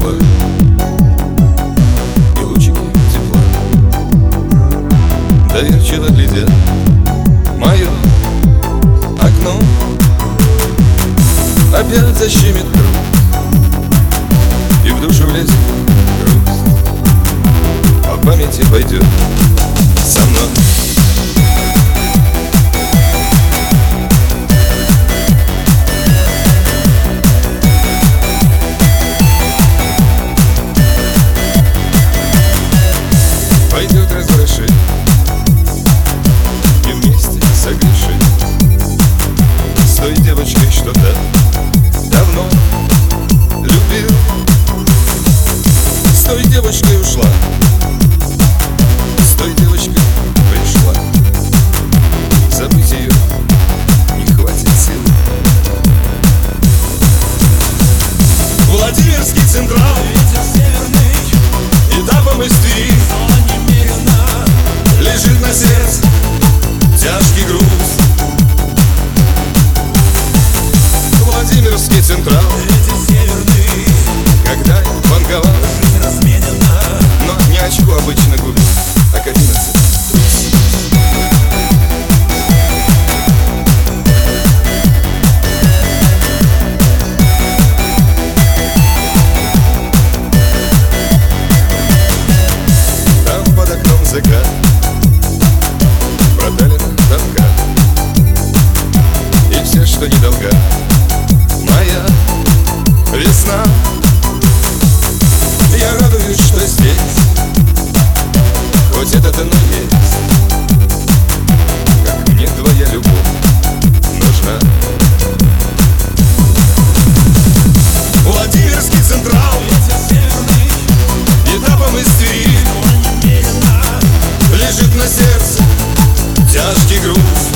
пришла И лучики тепла. Доверчиво глядя Мое окно. Опять защемит кровь И в душу влезет грусть. А По памяти пойдет со мной. Девочкой ушла. С той девочкой пришла. Забыть ее не хватит сил. Владимирский Централ Ветер северный, Этапом из Твери Лежит на сердце тяжкий груз. Владимирский Централ что недолго, Моя весна. Я радуюсь, что здесь. Хоть этот оно есть. Как мне твоя любовь нужна. Владимирский централ. Этапом из Твери Лежит на сердце тяжкий груз.